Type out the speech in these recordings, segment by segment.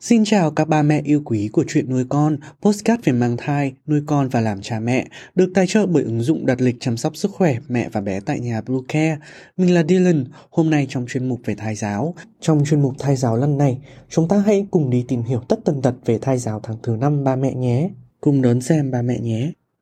Xin chào các ba mẹ yêu quý của chuyện nuôi con, postcard về mang thai, nuôi con và làm cha mẹ, được tài trợ bởi ứng dụng đặt lịch chăm sóc sức khỏe mẹ và bé tại nhà Blue Care. Mình là Dylan, hôm nay trong chuyên mục về thai giáo. Trong chuyên mục thai giáo lần này, chúng ta hãy cùng đi tìm hiểu tất tần tật về thai giáo tháng thứ năm ba mẹ nhé. Cùng đón xem ba mẹ nhé.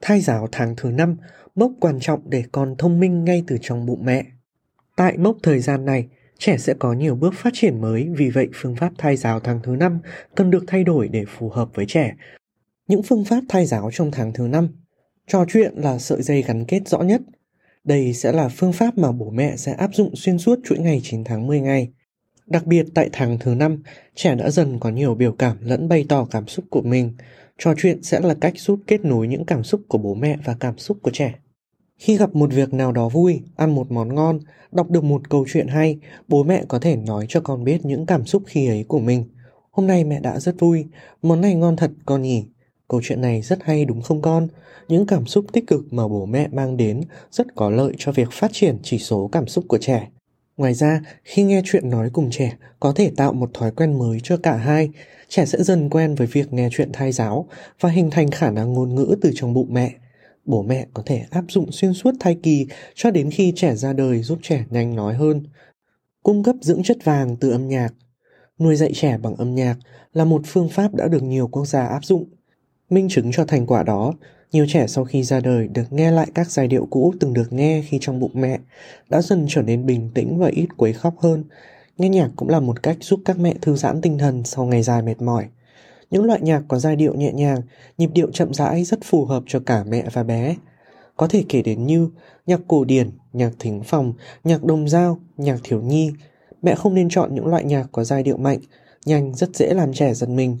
Thai giáo tháng thứ năm mốc quan trọng để con thông minh ngay từ trong bụng mẹ. Tại mốc thời gian này, trẻ sẽ có nhiều bước phát triển mới, vì vậy phương pháp thai giáo tháng thứ năm cần được thay đổi để phù hợp với trẻ. Những phương pháp thai giáo trong tháng thứ năm Trò chuyện là sợi dây gắn kết rõ nhất. Đây sẽ là phương pháp mà bố mẹ sẽ áp dụng xuyên suốt chuỗi ngày 9 tháng 10 ngày. Đặc biệt tại tháng thứ năm trẻ đã dần có nhiều biểu cảm lẫn bày tỏ cảm xúc của mình. Trò chuyện sẽ là cách giúp kết nối những cảm xúc của bố mẹ và cảm xúc của trẻ. Khi gặp một việc nào đó vui, ăn một món ngon, đọc được một câu chuyện hay, bố mẹ có thể nói cho con biết những cảm xúc khi ấy của mình. Hôm nay mẹ đã rất vui, món này ngon thật con nhỉ. Câu chuyện này rất hay đúng không con? Những cảm xúc tích cực mà bố mẹ mang đến rất có lợi cho việc phát triển chỉ số cảm xúc của trẻ. Ngoài ra, khi nghe chuyện nói cùng trẻ có thể tạo một thói quen mới cho cả hai, trẻ sẽ dần quen với việc nghe chuyện thai giáo và hình thành khả năng ngôn ngữ từ trong bụng mẹ. Bố mẹ có thể áp dụng xuyên suốt thai kỳ cho đến khi trẻ ra đời giúp trẻ nhanh nói hơn. Cung cấp dưỡng chất vàng từ âm nhạc Nuôi dạy trẻ bằng âm nhạc là một phương pháp đã được nhiều quốc gia áp dụng. Minh chứng cho thành quả đó, nhiều trẻ sau khi ra đời được nghe lại các giai điệu cũ từng được nghe khi trong bụng mẹ, đã dần trở nên bình tĩnh và ít quấy khóc hơn. Nghe nhạc cũng là một cách giúp các mẹ thư giãn tinh thần sau ngày dài mệt mỏi. Những loại nhạc có giai điệu nhẹ nhàng, nhịp điệu chậm rãi rất phù hợp cho cả mẹ và bé. Có thể kể đến như nhạc cổ điển, nhạc thính phòng, nhạc đồng dao, nhạc thiếu nhi. Mẹ không nên chọn những loại nhạc có giai điệu mạnh, nhanh rất dễ làm trẻ giật mình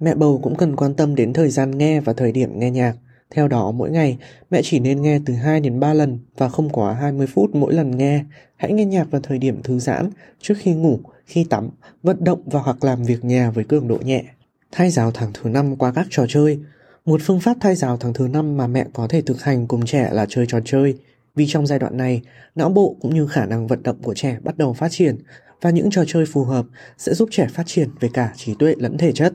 Mẹ bầu cũng cần quan tâm đến thời gian nghe và thời điểm nghe nhạc. Theo đó, mỗi ngày, mẹ chỉ nên nghe từ 2 đến 3 lần và không quá 20 phút mỗi lần nghe. Hãy nghe nhạc vào thời điểm thư giãn, trước khi ngủ, khi tắm, vận động và hoặc làm việc nhà với cường độ nhẹ. Thai giáo tháng thứ năm qua các trò chơi. Một phương pháp thai giáo tháng thứ năm mà mẹ có thể thực hành cùng trẻ là chơi trò chơi. Vì trong giai đoạn này, não bộ cũng như khả năng vận động của trẻ bắt đầu phát triển và những trò chơi phù hợp sẽ giúp trẻ phát triển về cả trí tuệ lẫn thể chất.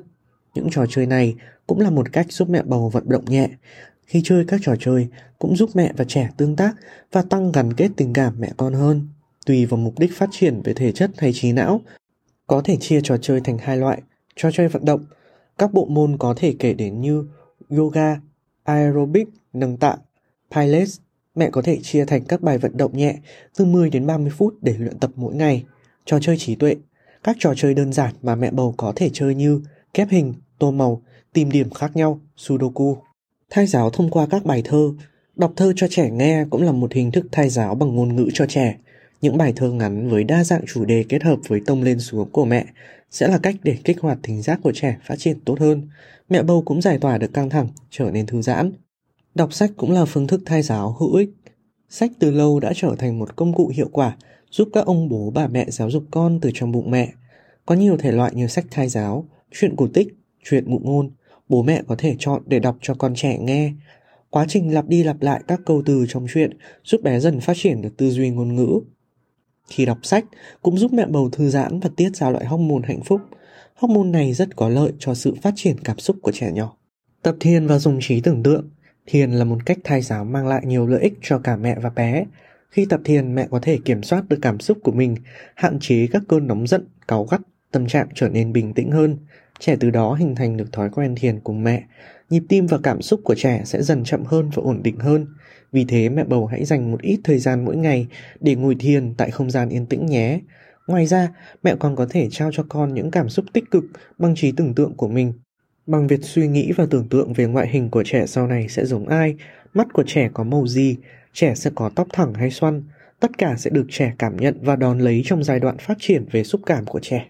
Những trò chơi này cũng là một cách giúp mẹ bầu vận động nhẹ. Khi chơi các trò chơi cũng giúp mẹ và trẻ tương tác và tăng gắn kết tình cảm mẹ con hơn. Tùy vào mục đích phát triển về thể chất hay trí não, có thể chia trò chơi thành hai loại, trò chơi vận động. Các bộ môn có thể kể đến như yoga, aerobic, nâng tạ, pilates. Mẹ có thể chia thành các bài vận động nhẹ từ 10 đến 30 phút để luyện tập mỗi ngày. Trò chơi trí tuệ, các trò chơi đơn giản mà mẹ bầu có thể chơi như kép hình, tô màu, tìm điểm khác nhau, Sudoku. Thai giáo thông qua các bài thơ. Đọc thơ cho trẻ nghe cũng là một hình thức thai giáo bằng ngôn ngữ cho trẻ. Những bài thơ ngắn với đa dạng chủ đề kết hợp với tông lên xuống của mẹ sẽ là cách để kích hoạt thính giác của trẻ phát triển tốt hơn. Mẹ bầu cũng giải tỏa được căng thẳng, trở nên thư giãn. Đọc sách cũng là phương thức thai giáo hữu ích. Sách từ lâu đã trở thành một công cụ hiệu quả giúp các ông bố bà mẹ giáo dục con từ trong bụng mẹ. Có nhiều thể loại như sách thai giáo, chuyện cổ tích, chuyện ngụ ngôn, bố mẹ có thể chọn để đọc cho con trẻ nghe. Quá trình lặp đi lặp lại các câu từ trong chuyện giúp bé dần phát triển được tư duy ngôn ngữ. Khi đọc sách cũng giúp mẹ bầu thư giãn và tiết ra loại hormone hạnh phúc. Hormone này rất có lợi cho sự phát triển cảm xúc của trẻ nhỏ. Tập thiền và dùng trí tưởng tượng. Thiền là một cách thai giáo mang lại nhiều lợi ích cho cả mẹ và bé. Khi tập thiền, mẹ có thể kiểm soát được cảm xúc của mình, hạn chế các cơn nóng giận, cáu gắt, tâm trạng trở nên bình tĩnh hơn. Trẻ từ đó hình thành được thói quen thiền cùng mẹ. Nhịp tim và cảm xúc của trẻ sẽ dần chậm hơn và ổn định hơn. Vì thế mẹ bầu hãy dành một ít thời gian mỗi ngày để ngồi thiền tại không gian yên tĩnh nhé. Ngoài ra, mẹ còn có thể trao cho con những cảm xúc tích cực bằng trí tưởng tượng của mình. Bằng việc suy nghĩ và tưởng tượng về ngoại hình của trẻ sau này sẽ giống ai, mắt của trẻ có màu gì, trẻ sẽ có tóc thẳng hay xoăn, tất cả sẽ được trẻ cảm nhận và đón lấy trong giai đoạn phát triển về xúc cảm của trẻ.